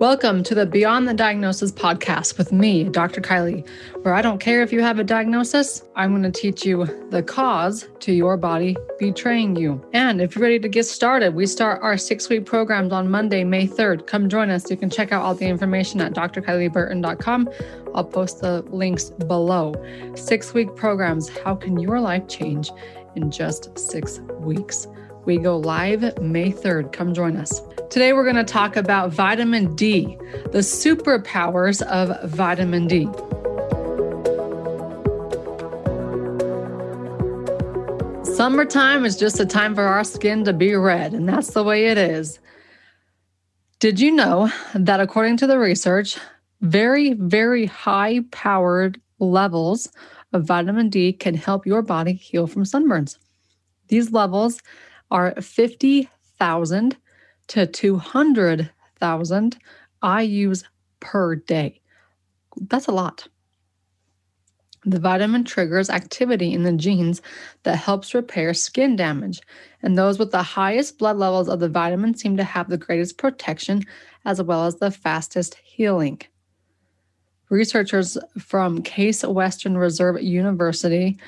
Welcome to the Beyond the Diagnosis podcast with me, Dr. Kylie, where I don't care if you have a diagnosis, I'm going to teach you the cause to your body betraying you. And if you're ready to get started, we start our six week programs on Monday, May 3rd. Come join us. You can check out all the information at drkylieburton.com. I'll post the links below. Six week programs. How can your life change in just six weeks? We go live May 3rd. Come join us. Today, we're going to talk about vitamin D, the superpowers of vitamin D. Summertime is just a time for our skin to be red, and that's the way it is. Did you know that according to the research, very, very high powered levels of vitamin D can help your body heal from sunburns? These levels are 50,000 to 200,000 IUs per day. That's a lot. The vitamin triggers activity in the genes that helps repair skin damage, and those with the highest blood levels of the vitamin seem to have the greatest protection as well as the fastest healing. Researchers from Case Western Reserve University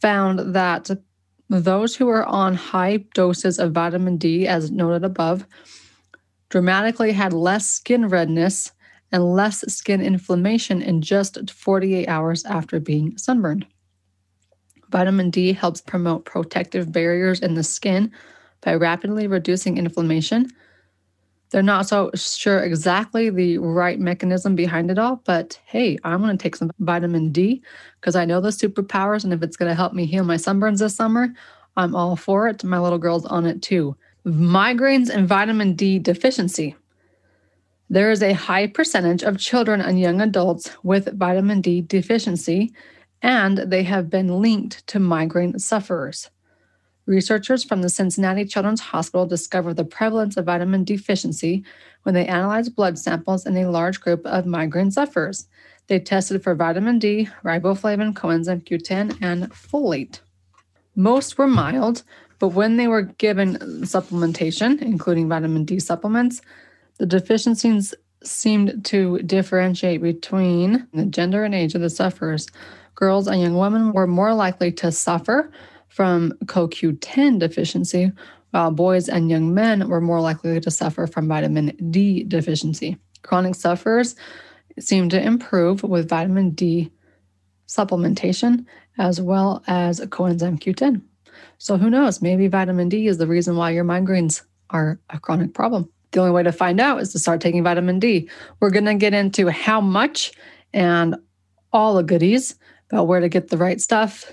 found that those who are on high doses of vitamin D, as noted above, dramatically had less skin redness and less skin inflammation in just 48 hours after being sunburned. Vitamin D helps promote protective barriers in the skin by rapidly reducing inflammation. They're not so sure exactly the right mechanism behind it all, but hey, I'm going to take some vitamin D because I know the superpowers. And if it's going to help me heal my sunburns this summer, I'm all for it. My little girl's on it too. Migraines and vitamin D deficiency. There is a high percentage of children and young adults with vitamin D deficiency, and they have been linked to migraine sufferers. Researchers from the Cincinnati Children's Hospital discovered the prevalence of vitamin deficiency when they analyzed blood samples in a large group of migraine sufferers. They tested for vitamin D, riboflavin, coenzyme Q10, and folate. Most were mild, but when they were given supplementation, including vitamin D supplements, the deficiencies seemed to differentiate between the gender and age of the sufferers. Girls and young women were more likely to suffer from CoQ10 deficiency, while boys and young men were more likely to suffer from vitamin D deficiency. Chronic sufferers seem to improve with vitamin D supplementation as well as coenzyme Q10. So who knows? Maybe vitamin D is the reason why your migraines are a chronic problem. The only way to find out is to start taking vitamin D. We're going to get into how much and all the goodies about where to get the right stuff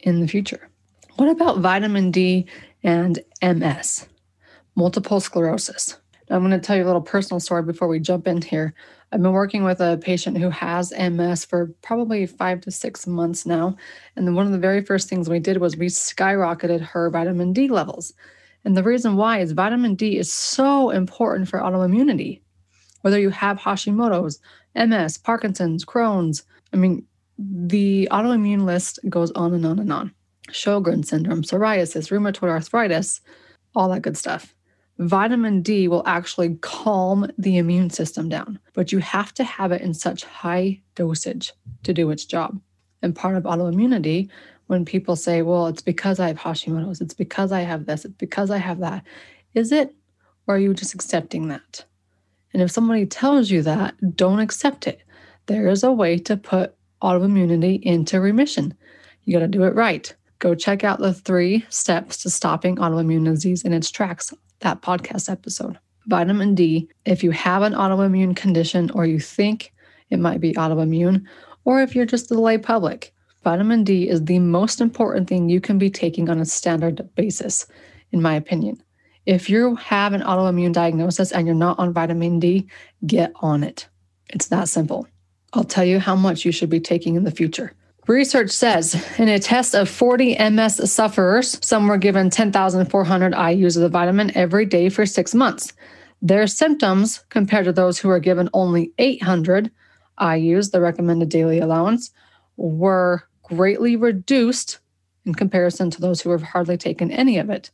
in the future. What about vitamin D and MS, multiple sclerosis? I'm going to tell you a little personal story before we jump in here. I've been working with a patient who has MS for probably five to six months now. And one of the very first things we did was we skyrocketed her vitamin D levels. And the reason why is vitamin D is so important for autoimmunity. Whether you have Hashimoto's, MS, Parkinson's, Crohn's, I mean, the autoimmune list goes on and on and on. Sjogren's syndrome, psoriasis, rheumatoid arthritis, all that good stuff. Vitamin D will actually calm the immune system down, but you have to have it in such high dosage to do its job. And part of autoimmunity, when people say, well, it's because I have Hashimoto's, it's because I have this, it's because I have that, is it? Or are you just accepting that? And if somebody tells you that, don't accept it. There is a way to put autoimmunity into remission. You got to do it right. Go check out the three steps to stopping autoimmune disease in its tracks that podcast episode. Vitamin D, if you have an autoimmune condition or you think it might be autoimmune, or if you're just the lay public, vitamin D is the most important thing you can be taking on a standard basis, in my opinion. If you have an autoimmune diagnosis and you're not on vitamin D, get on it. It's that simple. I'll tell you how much you should be taking in the future. Research says in a test of 40 MS sufferers, some were given 10,400 IUs of the vitamin every day for six months. Their symptoms, compared to those who were given only 800 IUs, the recommended daily allowance, were greatly reduced in comparison to those who have hardly taken any of it.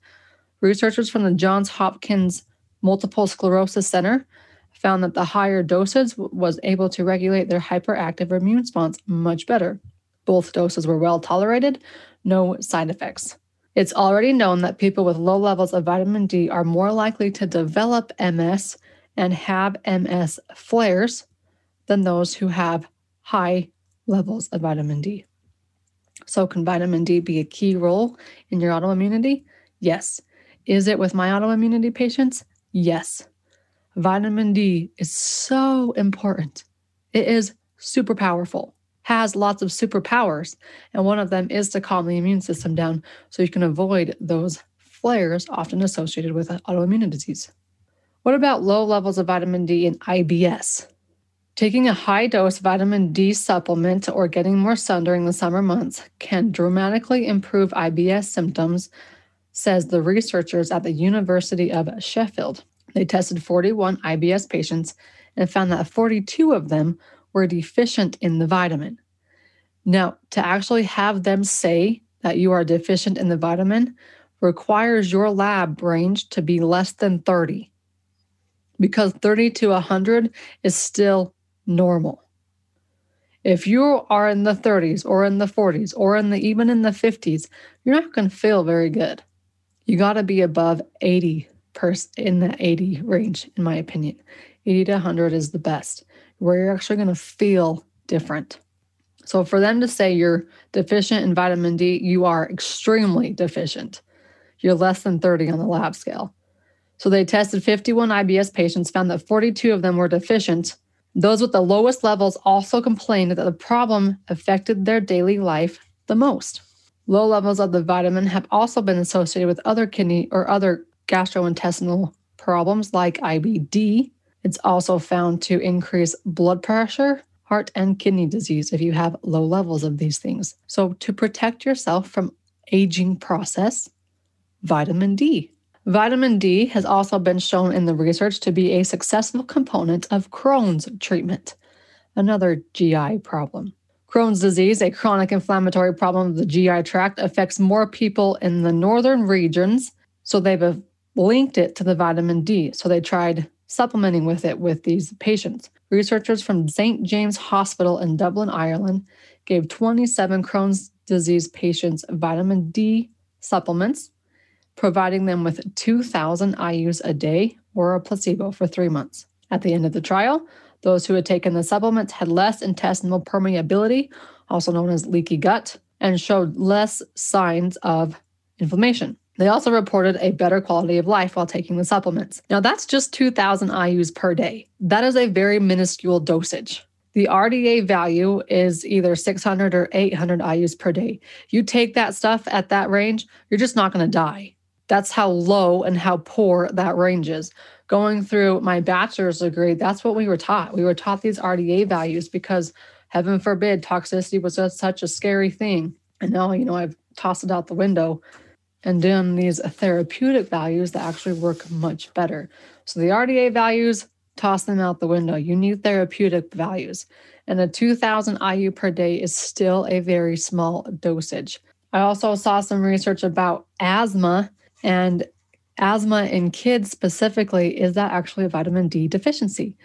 Researchers from the Johns Hopkins Multiple Sclerosis Center found that the higher doses was able to regulate their hyperactive immune response much better. Both doses were well tolerated, no side effects. It's already known that people with low levels of vitamin D are more likely to develop MS and have MS flares than those who have high levels of vitamin D. So, can vitamin D be a key role in your autoimmunity? Yes. Is it with my autoimmunity patients? Yes. Vitamin D is so important. It is super powerful, has lots of superpowers, and one of them is to calm the immune system down so you can avoid those flares often associated with autoimmune disease. What about low levels of vitamin D in IBS? Taking a high dose vitamin D supplement or getting more sun during the summer months can dramatically improve IBS symptoms, says the researchers at the University of Sheffield. They tested 41 IBS patients and found that 42 of them were deficient in the vitamin. Now, to actually have them say that you are deficient in the vitamin requires your lab range to be less than 30 because 30 to 100 is still normal. If you are in the 30s or in the 40s or in the even in the 50s, you're not going to feel very good. You got to be above 80 per, in the 80 range in my opinion. 80 to 100 is the best where you're actually going to feel different. So for them to say you're deficient in vitamin D, you are extremely deficient. You're less than 30 on the lab scale. So they tested 51 IBS patients, found that 42 of them were deficient, those with the lowest levels also complained that the problem affected their daily life the most. Low levels of the vitamin have also been associated with other kidney or other gastrointestinal problems like IBD. It's also found to increase blood pressure, heart, and kidney disease if you have low levels of these things. So, to protect yourself from aging process, vitamin D Vitamin D has also been shown in the research to be a successful component of Crohn's treatment, another GI problem. Crohn's disease, a chronic inflammatory problem of the GI tract, affects more people in the northern regions, so they've linked it to the vitamin D. So they tried supplementing with it with these patients. Researchers from St. James Hospital in Dublin, Ireland, gave 27 Crohn's disease patients vitamin D supplements providing them with 2,000 IUs a day or a placebo for three months. At the end of the trial, those who had taken the supplements had less intestinal permeability, also known as leaky gut, and showed less signs of inflammation. They also reported a better quality of life while taking the supplements. Now, that's just 2,000 IUs per day. That is a very minuscule dosage. The RDA value is either 600 or 800 IUs per day. You take that stuff at that range, you're just not going to die. That's how low and how poor that range is. Going through my bachelor's degree, that's what we were taught. We were taught these RDA values because, heaven forbid, toxicity was such a scary thing. And now, you know, I've tossed it out the window and done these therapeutic values that actually work much better. So the RDA values, toss them out the window. You need therapeutic values. And a 2000 IU per day is still a very small dosage. I also saw some research about asthma and asthma in kids specifically, is that actually a vitamin D deficiency?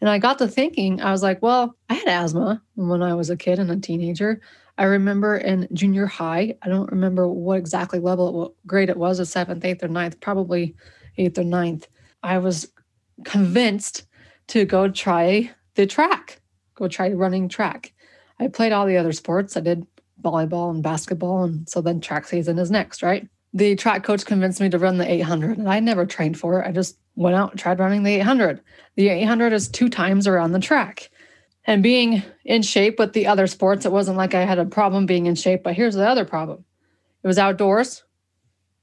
And I got to thinking, I was like, well, I had asthma when I was a kid and a teenager. I remember in junior high, I don't remember what exactly level, what grade it was, a seventh, eighth, or ninth, probably eighth or ninth. I was convinced to go try the track, go try running track. I played all the other sports. I did volleyball and basketball. And so then track season is next, right? the track coach convinced me to run the 800 and I never trained for it. I just went out and tried running the 800. The 800 is two times around the track. And being in shape with the other sports, it wasn't like I had a problem being in shape, but here's the other problem. It was outdoors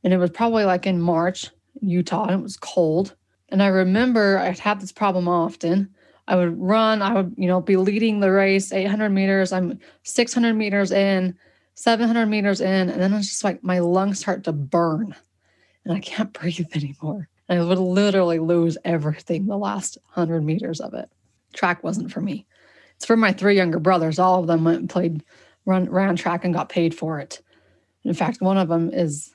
and it was probably like in March, Utah, and it was cold. And I remember I'd have this problem often. I would run, I would, you know, be leading the race 800 meters. I'm 600 meters in 700 meters in, and then it's just like my lungs start to burn and I can't breathe anymore. And I would literally lose everything the last 100 meters of it. Track wasn't for me. It's for my three younger brothers. All of them went and played, run, ran track and got paid for it. In fact, one of them is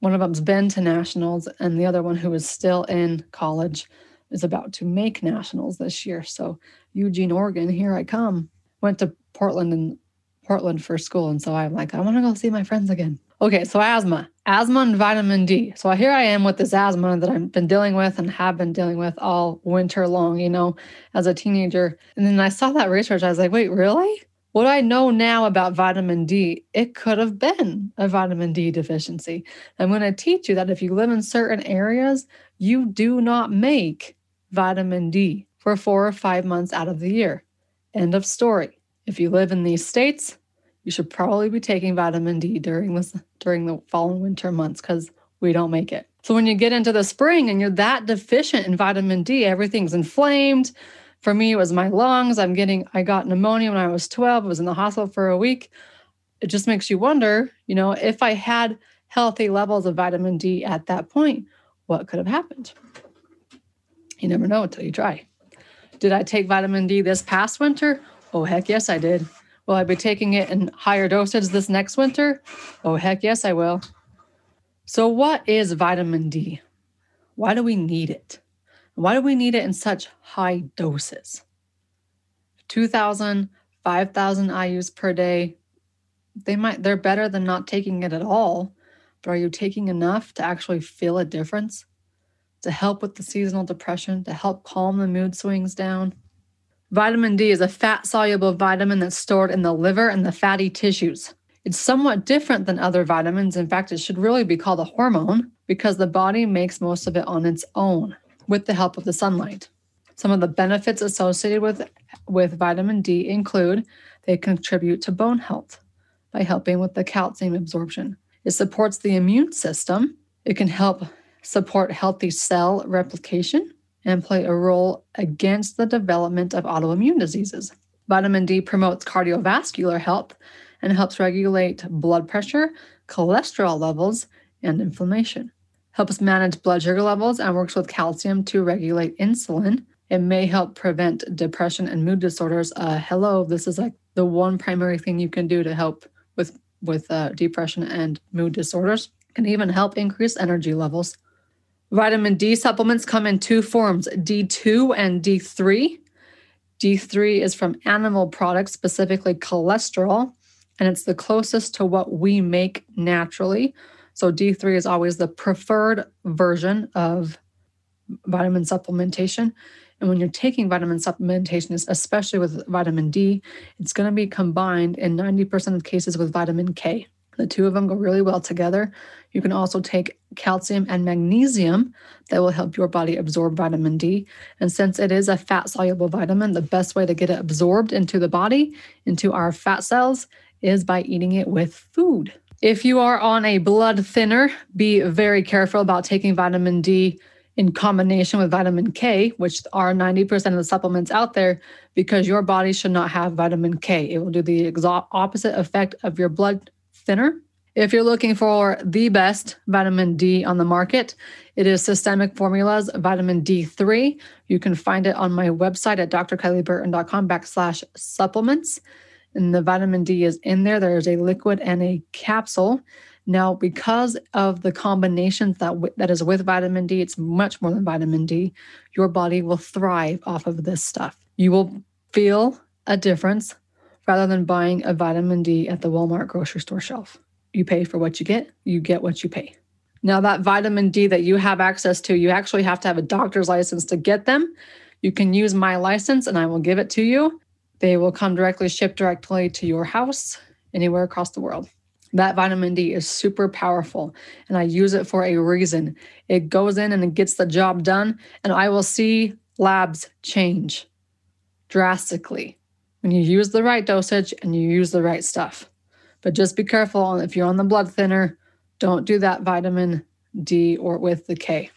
one of them's been to nationals, and the other one who is still in college is about to make nationals this year. So Eugene, Oregon, here I come. Went to Portland and Portland for school. And so I'm like, I want to go see my friends again. Okay, so asthma, asthma and vitamin D. So here I am with this asthma that I've been dealing with and have been dealing with all winter long, you know, as a teenager. And then I saw that research. I was like, wait, really? What I know now about vitamin D, it could have been a vitamin D deficiency. I'm going to teach you that if you live in certain areas, you do not make vitamin D for four or five months out of the year. End of story. If you live in these states, you should probably be taking vitamin D during this during the fall and winter months because we don't make it. So when you get into the spring and you're that deficient in vitamin D, everything's inflamed. For me, it was my lungs. I'm getting I got pneumonia when I was 12. I was in the hospital for a week. It just makes you wonder, you know, if I had healthy levels of vitamin D at that point, what could have happened? You never know until you try. Did I take vitamin D this past winter? Oh, heck yes, I did. Will I be taking it in higher dosage this next winter? Oh, heck yes, I will. So, what is vitamin D? Why do we need it? Why do we need it in such high doses? 2,000, 5,000 IUs per day. They might they're better than not taking it at all, but are you taking enough to actually feel a difference? To help with the seasonal depression, to help calm the mood swings down? Vitamin D is a fat soluble vitamin that's stored in the liver and the fatty tissues. It's somewhat different than other vitamins. In fact, it should really be called a hormone because the body makes most of it on its own with the help of the sunlight. Some of the benefits associated with, with vitamin D include they contribute to bone health by helping with the calcium absorption. It supports the immune system. It can help support healthy cell replication and play a role against the development of autoimmune diseases. Vitamin D promotes cardiovascular health and helps regulate blood pressure, cholesterol levels, and inflammation. Helps manage blood sugar levels and works with calcium to regulate insulin. It may help prevent depression and mood disorders. Uh, hello, this is like the one primary thing you can do to help with with uh, depression and mood disorders. Can even help increase energy levels. Vitamin D supplements come in two forms D2 and D3. D3 is from animal products, specifically cholesterol, and it's the closest to what we make naturally. So D3 is always the preferred version of vitamin supplementation. And when you're taking vitamin supplementation, especially with vitamin D, it's going to be combined in 90% of cases with vitamin K. The two of them go really well together. You can also take calcium and magnesium that will help your body absorb vitamin D. And since it is a fat soluble vitamin, the best way to get it absorbed into the body, into our fat cells, is by eating it with food. If you are on a blood thinner, be very careful about taking vitamin D in combination with vitamin K, which are 90% of the supplements out there, because your body should not have vitamin K. It will do the exa- opposite effect of your blood thinner. If you're looking for the best vitamin D on the market, it is Systemic Formulas Vitamin D3. You can find it on my website at drkylieburton.com backslash supplements. And the vitamin D is in there. There's a liquid and a capsule. Now, because of the combinations that w- that is with vitamin D, it's much more than vitamin D. Your body will thrive off of this stuff. You will feel a difference rather than buying a vitamin D at the Walmart grocery store shelf. You pay for what you get, you get what you pay. Now, that vitamin D that you have access to, you actually have to have a doctor's license to get them. You can use my license and I will give it to you. They will come directly, shipped directly to your house anywhere across the world. That vitamin D is super powerful and I use it for a reason. It goes in and it gets the job done, and I will see labs change drastically when you use the right dosage and you use the right stuff. But just be careful if you're on the blood thinner, don't do that vitamin D or with the K.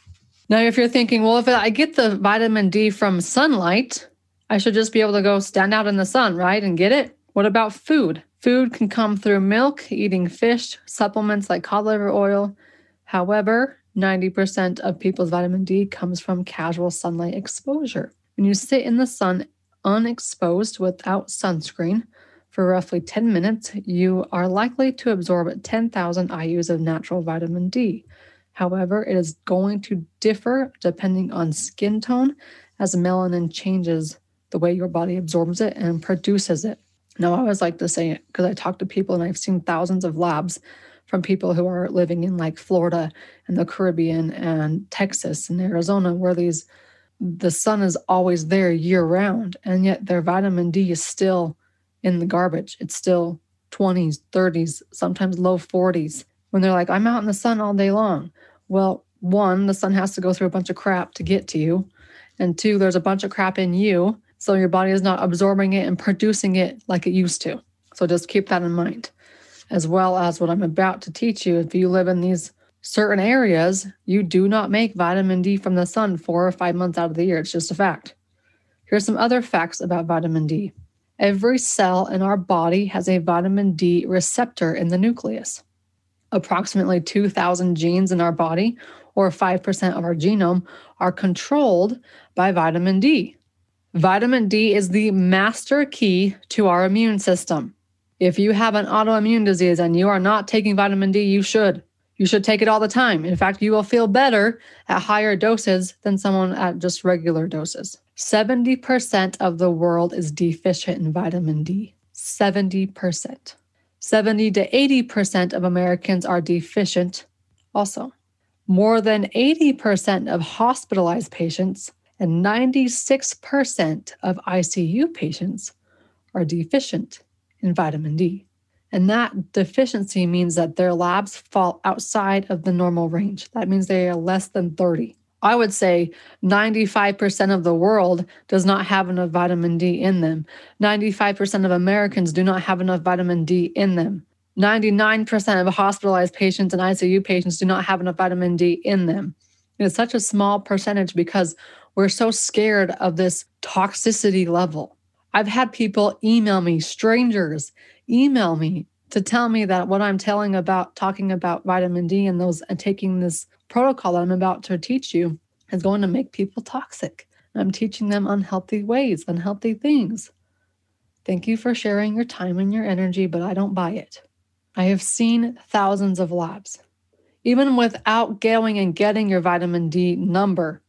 Now, if you're thinking, well, if I get the vitamin D from sunlight, I should just be able to go stand out in the sun, right? And get it. What about food? Food can come through milk, eating fish, supplements like cod liver oil. However, 90% of people's vitamin D comes from casual sunlight exposure. When you sit in the sun unexposed without sunscreen for roughly 10 minutes, you are likely to absorb 10,000 IUs of natural vitamin D. However, it is going to differ depending on skin tone as melanin changes the way your body absorbs it and produces it. Now, I always like to say it because I talk to people and I've seen thousands of labs from people who are living in like Florida and the Caribbean and Texas and Arizona, where these the sun is always there year round, and yet their vitamin D is still in the garbage. It's still 20s, 30s, sometimes low 40s. When they're like, I'm out in the sun all day long. Well, one, the sun has to go through a bunch of crap to get to you. And two, there's a bunch of crap in you. So your body is not absorbing it and producing it like it used to. So just keep that in mind. As well as what I'm about to teach you. If you live in these certain areas, you do not make vitamin D from the sun four or five months out of the year. It's just a fact. Here's some other facts about vitamin D. Every cell in our body has a vitamin D receptor in the nucleus. Approximately 2,000 genes in our body, or 5% of our genome, are controlled by vitamin D. Vitamin D is the master key to our immune system. If you have an autoimmune disease and you are not taking vitamin D, you should. You should take it all the time. In fact, you will feel better at higher doses than someone at just regular doses. 70% of the world is deficient in vitamin D. 70%. 70 to 80% of Americans are deficient also. More than 80% of hospitalized patients and 96% of ICU patients are deficient in vitamin D. And that deficiency means that their labs fall outside of the normal range. That means they are less than 30. I would say 95% of the world does not have enough vitamin D in them. 95% of Americans do not have enough vitamin D in them. 99% of hospitalized patients and ICU patients do not have enough vitamin D in them. It's such a small percentage because we're so scared of this toxicity level. I've had people email me, strangers, email me to tell me that what I'm telling about talking about vitamin D and those and taking this protocol that I'm about to teach you is going to make people toxic. I'm teaching them unhealthy ways, unhealthy things. Thank you for sharing your time and your energy, but I don't buy it. I have seen thousands of labs. Even without going and getting your vitamin D number,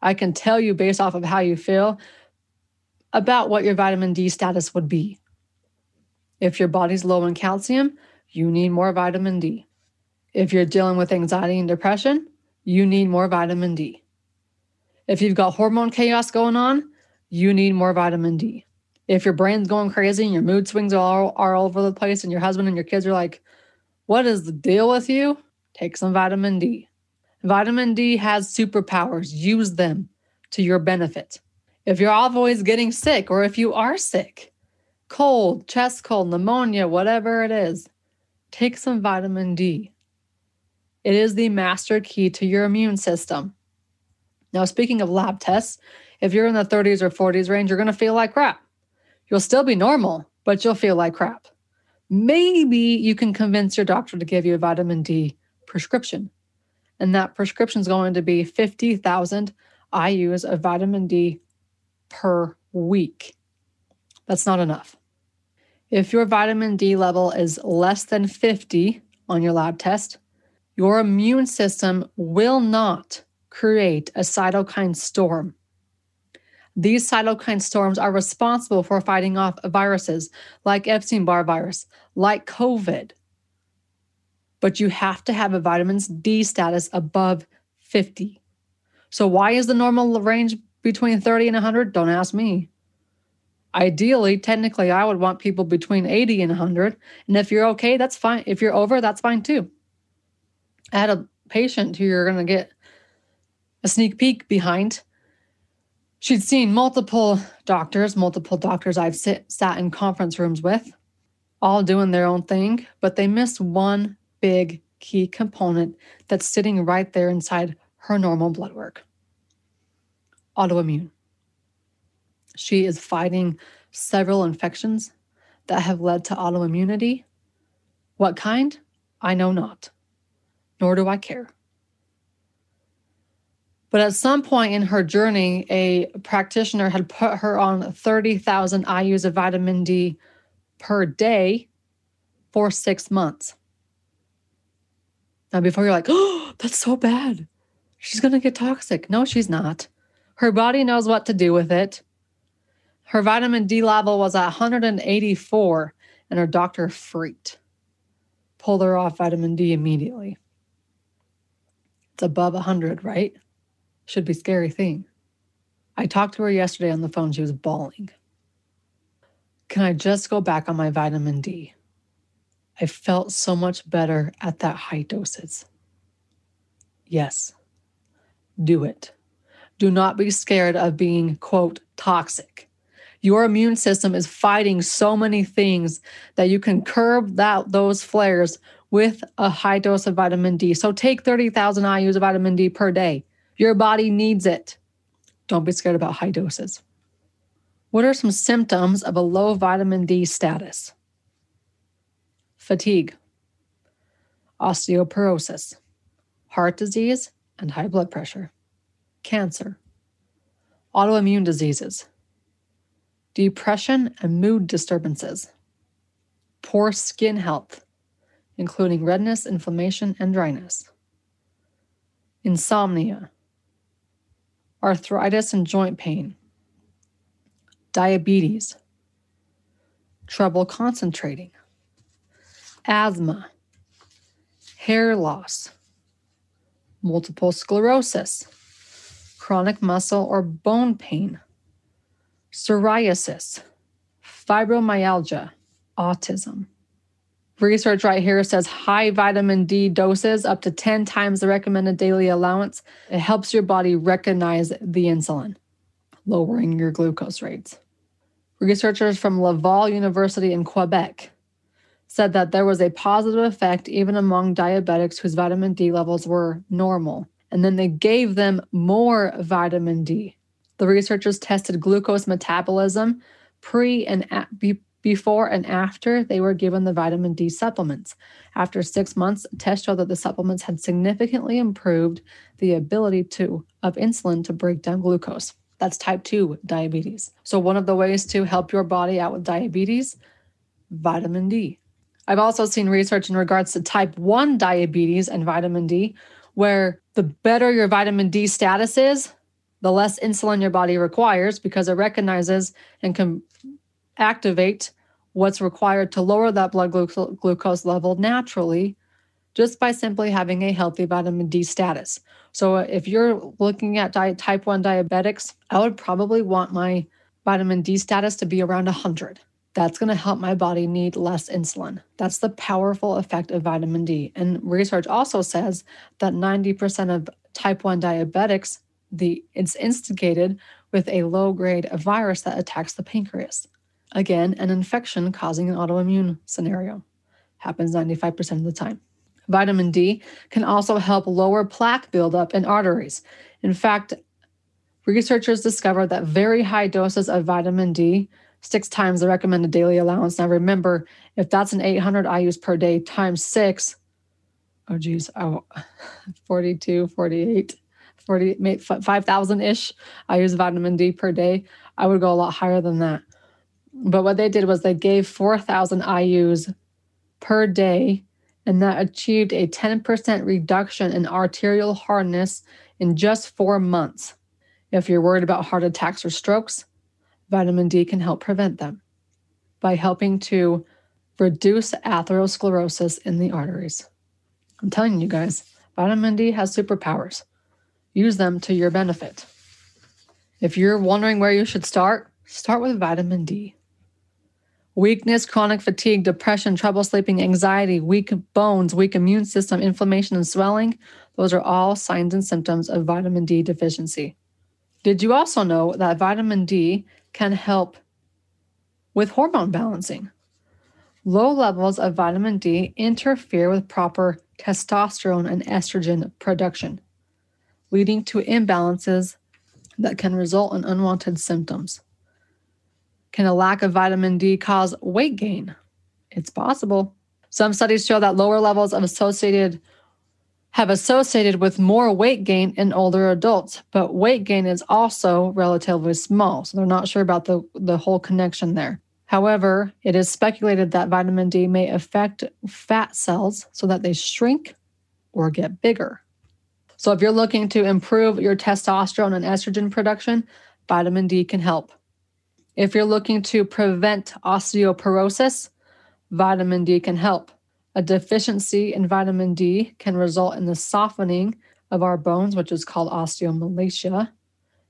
I can tell you based off of how you feel about what your vitamin D status would be. If your body's low in calcium, you need more vitamin D. If you're dealing with anxiety and depression, you need more vitamin D. If you've got hormone chaos going on, you need more vitamin D. If your brain's going crazy and your mood swings are, are all over the place and your husband and your kids are like, what is the deal with you? Take some vitamin D. Vitamin D has superpowers. Use them to your benefit. If you're always getting sick or if you are sick, cold, chest cold, pneumonia, whatever it is, take some vitamin D. It is the master key to your immune system. Now, speaking of lab tests, if you're in the 30s or 40s range, you're going to feel like crap. You'll still be normal, but you'll feel like crap. Maybe you can convince your doctor to give you a vitamin D prescription. And that prescription is going to be 50,000 IUs of vitamin D per week. That's not enough. If your vitamin D level is less than 50 on your lab test, your immune system will not create a cytokine storm. These cytokine storms are responsible for fighting off viruses like Epstein Barr virus, like COVID. But you have to have a vitamin D status above 50. So, why is the normal range between 30 and 100? Don't ask me. Ideally, technically, I would want people between 80 and 100. And if you're okay, that's fine. If you're over, that's fine too. I had a patient who you're going to get a sneak peek behind. She'd seen multiple doctors, multiple doctors I've sit, sat in conference rooms with, all doing their own thing, but they missed one big key component that's sitting right there inside her normal blood work autoimmune. She is fighting several infections that have led to autoimmunity. What kind? I know not nor do I care. But at some point in her journey, a practitioner had put her on 30,000 IUs of vitamin D per day for six months. Now, before you're like, oh, That's so bad. She's going to get toxic. No, she's not. Her body knows what to do with it. Her vitamin D level was at 184, and her doctor freaked. Pulled her off vitamin D immediately. It's above 100, right? Should be scary thing. I talked to her yesterday on the phone. She was bawling. Can I just go back on my vitamin D? I felt so much better at that high doses. Yes, do it. Do not be scared of being, quote, toxic. Your immune system is fighting so many things that you can curb that those flares with a high dose of vitamin D. So take 30,000 IUs of vitamin D per day. Your body needs it. Don't be scared about high doses. What are some symptoms of a low vitamin D status? Fatigue, osteoporosis, heart disease and high blood pressure, cancer, autoimmune diseases, depression and mood disturbances, poor skin health, including redness, inflammation, and dryness, insomnia, arthritis and joint pain, diabetes, trouble concentrating, asthma, hair loss, multiple sclerosis, chronic muscle or bone pain, psoriasis, fibromyalgia, autism. Research right here says high vitamin D doses up to 10 times the recommended daily allowance. It helps your body recognize the insulin, lowering your glucose rates. Researchers from Laval University in Quebec said that there was a positive effect even among diabetics whose vitamin D levels were normal. And then they gave them more vitamin D. The researchers tested glucose metabolism pre and be, before and after they were given the vitamin D supplements. After six months, tests showed that the supplements had significantly improved the ability to of insulin to break down glucose. That's type 2 diabetes. So one of the ways to help your body out with diabetes, vitamin D. I've also seen research in regards to type 1 diabetes and vitamin D, where the better your vitamin D status is, the less insulin your body requires because it recognizes and can activate what's required to lower that blood glucose level naturally just by simply having a healthy vitamin D status. So if you're looking at type 1 diabetics, I would probably want my vitamin D status to be around 100 that's going to help my body need less insulin. That's the powerful effect of vitamin D. And research also says that 90% of type 1 diabetics, the it's instigated with a low grade virus that attacks the pancreas. Again, an infection causing an autoimmune scenario. Happens 95% of the time. Vitamin D can also help lower plaque buildup in arteries. In fact, researchers discovered that very high doses of vitamin D six times the recommended daily allowance. Now remember, if that's an 800 IUs per day times six, oh geez, oh, 42, 48, 40, 5,000 ish IUs of vitamin D per day. I would go a lot higher than that. But what they did was they gave 4,000 IUs per day, and that achieved a 10% reduction in arterial hardness in just four months. If you're worried about heart attacks or strokes, vitamin D can help prevent them by helping to reduce atherosclerosis in the arteries. I'm telling you guys, vitamin D has superpowers. Use them to your benefit. If you're wondering where you should start, start with vitamin D. Weakness, chronic fatigue, depression, trouble sleeping, anxiety, weak bones, weak immune system, inflammation, and swelling, those are all signs and symptoms of vitamin D deficiency. Did you also know that vitamin D can help with hormone balancing. Low levels of vitamin D interfere with proper testosterone and estrogen production, leading to imbalances that can result in unwanted symptoms. Can a lack of vitamin D cause weight gain? It's possible. Some studies show that lower levels of associated have associated with more weight gain in older adults, but weight gain is also relatively small. So they're not sure about the, the whole connection there. However, it is speculated that vitamin D may affect fat cells so that they shrink or get bigger. So if you're looking to improve your testosterone and estrogen production, vitamin D can help. If you're looking to prevent osteoporosis, vitamin D can help. A deficiency in vitamin D can result in the softening of our bones, which is called osteomalacia.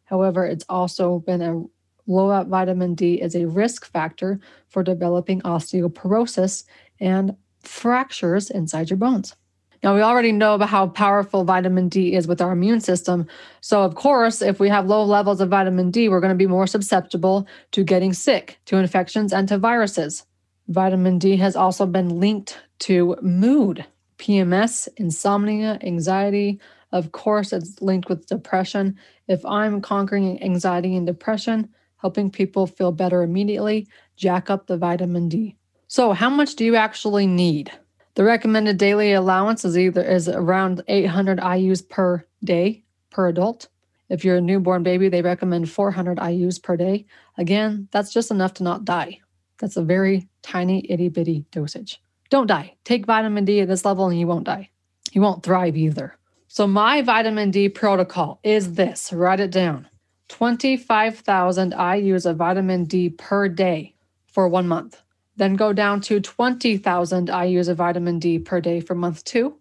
However, it's also been a low vitamin D is a risk factor for developing osteoporosis and fractures inside your bones. Now, we already know about how powerful vitamin D is with our immune system. So, of course, if we have low levels of vitamin D, we're going to be more susceptible to getting sick, to infections, and to viruses. Vitamin D has also been linked to mood, PMS, insomnia, anxiety. Of course, it's linked with depression. If I'm conquering anxiety and depression, helping people feel better immediately, jack up the vitamin D. So, how much do you actually need? The recommended daily allowance is either is around 800 IUs per day per adult. If you're a newborn baby, they recommend 400 IUs per day. Again, that's just enough to not die. That's a very tiny itty bitty dosage. Don't die. Take vitamin D at this level and you won't die. You won't thrive either. So, my vitamin D protocol is this write it down 25,000 IUs of vitamin D per day for one month. Then go down to 20,000 IUs of vitamin D per day for month two.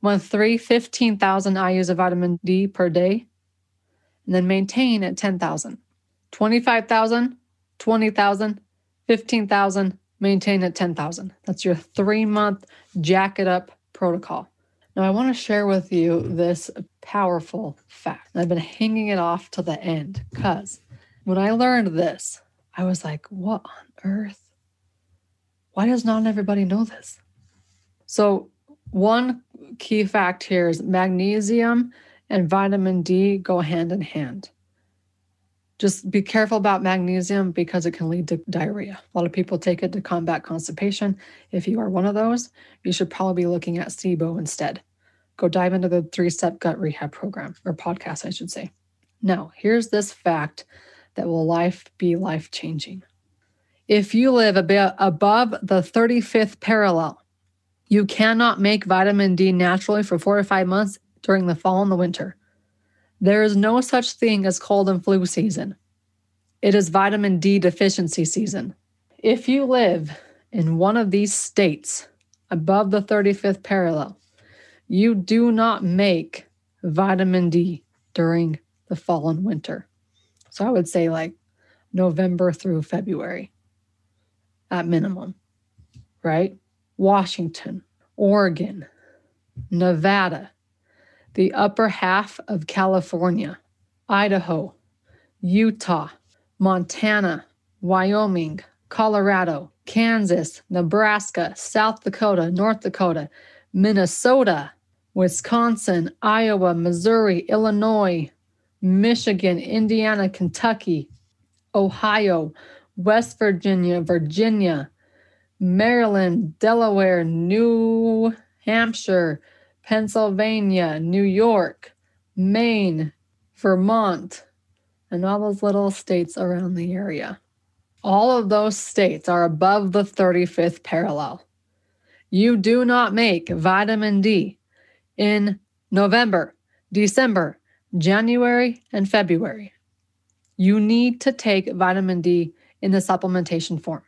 Month three, 15,000 IUs of vitamin D per day. And then maintain at 10,000. 25,000, 20,000, 15,000, maintain at 10,000. That's your three month jacket up protocol. Now, I want to share with you this powerful fact. I've been hanging it off to the end because when I learned this, I was like, what on earth? Why does not everybody know this? So, one key fact here is magnesium and vitamin D go hand in hand. Just be careful about magnesium because it can lead to diarrhea. A lot of people take it to combat constipation. If you are one of those, you should probably be looking at SIBO instead. Go dive into the three step gut rehab program or podcast, I should say. Now, here's this fact that will life be life changing. If you live above the 35th parallel, you cannot make vitamin D naturally for four to five months during the fall and the winter. There is no such thing as cold and flu season. It is vitamin D deficiency season. If you live in one of these states above the 35th parallel, you do not make vitamin D during the fall and winter. So I would say like November through February at minimum, right? Washington, Oregon, Nevada, the upper half of California, Idaho, Utah, Montana, Wyoming, Colorado, Kansas, Nebraska, South Dakota, North Dakota, Minnesota, Wisconsin, Iowa, Missouri, Illinois, Michigan, Indiana, Kentucky, Ohio, West Virginia, Virginia, Maryland, Delaware, New Hampshire, Pennsylvania, New York, Maine, Vermont, and all those little states around the area. All of those states are above the 35th parallel. You do not make vitamin D in November, December, January, and February. You need to take vitamin D in the supplementation form.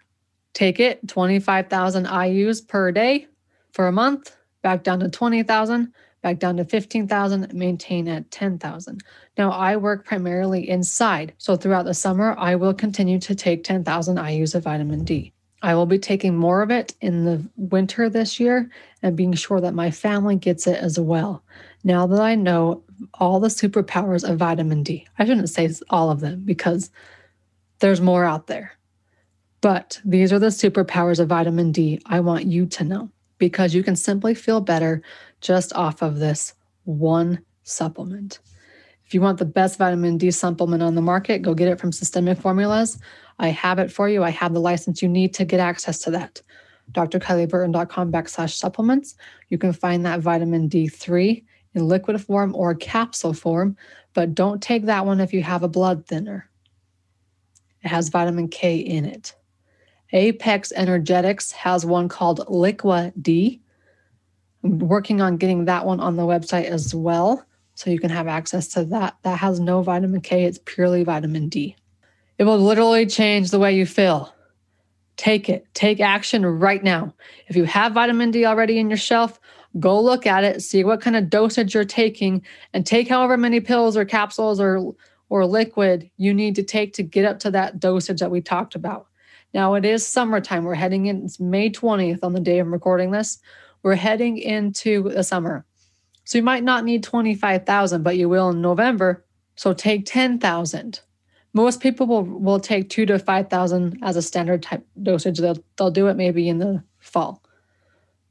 Take it 25,000 IUs per day for a month, back down to 20,000, back down to 15,000, maintain at 10,000. Now, I work primarily inside, so throughout the summer, I will continue to take 10,000 IUs of vitamin D. I will be taking more of it in the winter this year and being sure that my family gets it as well. Now that I know all the superpowers of vitamin D, I shouldn't say all of them because there's more out there. But these are the superpowers of vitamin D I want you to know because you can simply feel better just off of this one supplement. If you want the best vitamin D supplement on the market, go get it from Systemic Formulas. I have it for you. I have the license you need to get access to that. drkylieburton.com backslash supplements. You can find that vitamin D3 in liquid form or capsule form, but don't take that one if you have a blood thinner. It has vitamin K in it. Apex Energetics has one called Liqua D. I'm working on getting that one on the website as well. so you can have access to that. That has no vitamin K, it's purely vitamin D. It will literally change the way you feel. Take it, take action right now. If you have vitamin D already in your shelf, go look at it, see what kind of dosage you're taking, and take however many pills or capsules or, or liquid you need to take to get up to that dosage that we talked about. Now, it is summertime. We're heading in, it's May 20th on the day I'm recording this. We're heading into the summer. So you might not need 25,000, but you will in November. So take 10,000. Most people will, will take two to 5,000 as a standard type dosage. They'll, they'll do it maybe in the fall,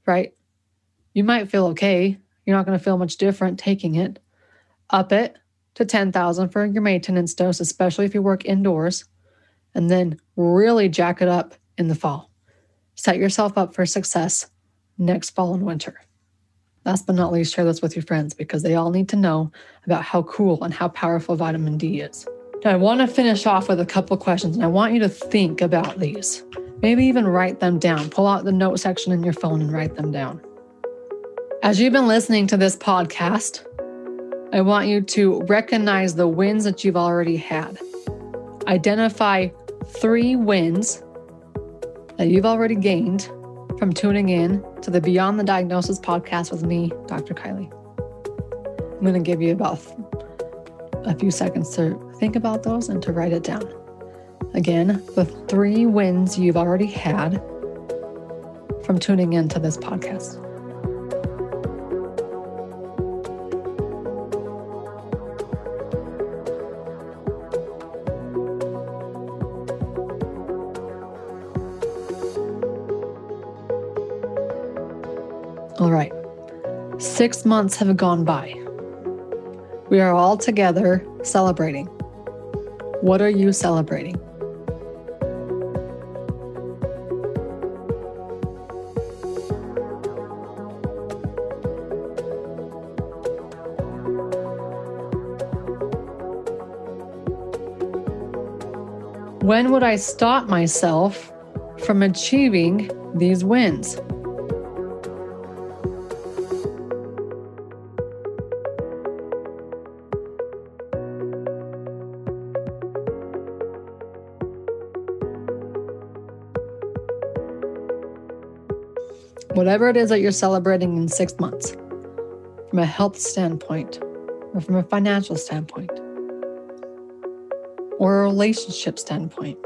right? You might feel okay. You're not going to feel much different taking it. Up it to 10,000 for your maintenance dose, especially if you work indoors, and then really jack it up in the fall. Set yourself up for success next fall and winter. Last but not least, share this with your friends because they all need to know about how cool and how powerful vitamin D is. Now, I want to finish off with a couple questions and I want you to think about these. Maybe even write them down. Pull out the note section in your phone and write them down. As you've been listening to this podcast, I want you to recognize the wins that you've already had. Identify three wins that you've already gained from tuning in to the Beyond the Diagnosis podcast with me, Dr. Kylie. I'm going to give you about a few seconds to think about those and to write it down. Again, the three wins you've already had from tuning in to this podcast. All right. Six months have gone by. We are all together celebrating. What are you celebrating? When would I stop myself from achieving these wins? Whatever it is that you're celebrating in six months, from a health standpoint, or from a financial standpoint, or a relationship standpoint.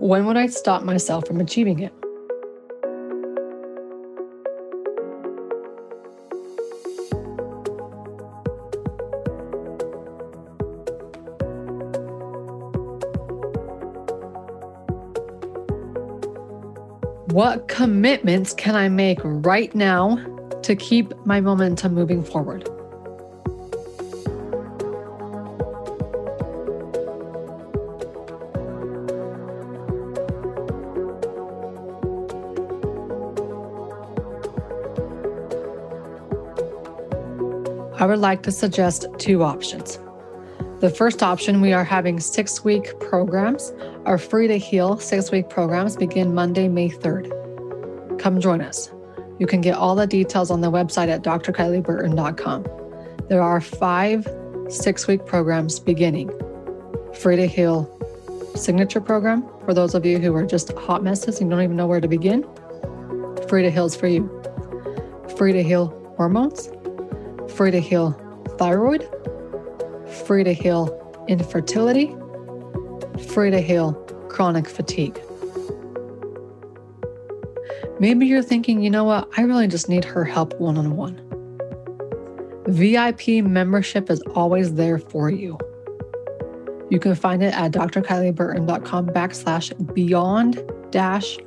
When would I stop myself from achieving it? What commitments can I make right now to keep my momentum moving forward? I would like to suggest two options. The first option, we are having six week programs. Our free to heal six week programs begin Monday, May 3rd. Come join us. You can get all the details on the website at drkylieburton.com. There are five six week programs beginning. Free to heal signature program for those of you who are just hot messes and don't even know where to begin. Free to heal is for you. Free to heal hormones. Free to heal thyroid free to heal infertility, free to heal chronic fatigue. Maybe you're thinking, you know what, I really just need her help one on one. VIP membership is always there for you. You can find it at drkylieburton.com backslash beyond dash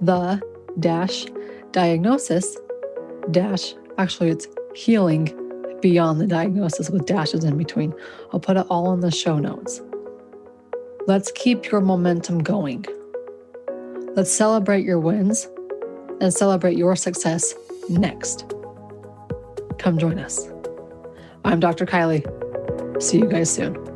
the dash diagnosis dash, actually, it's healing beyond the diagnosis with dashes in between. I'll put it all in the show notes. Let's keep your momentum going. Let's celebrate your wins and celebrate your success next. Come join us. I'm Dr. Kylie. See you guys soon.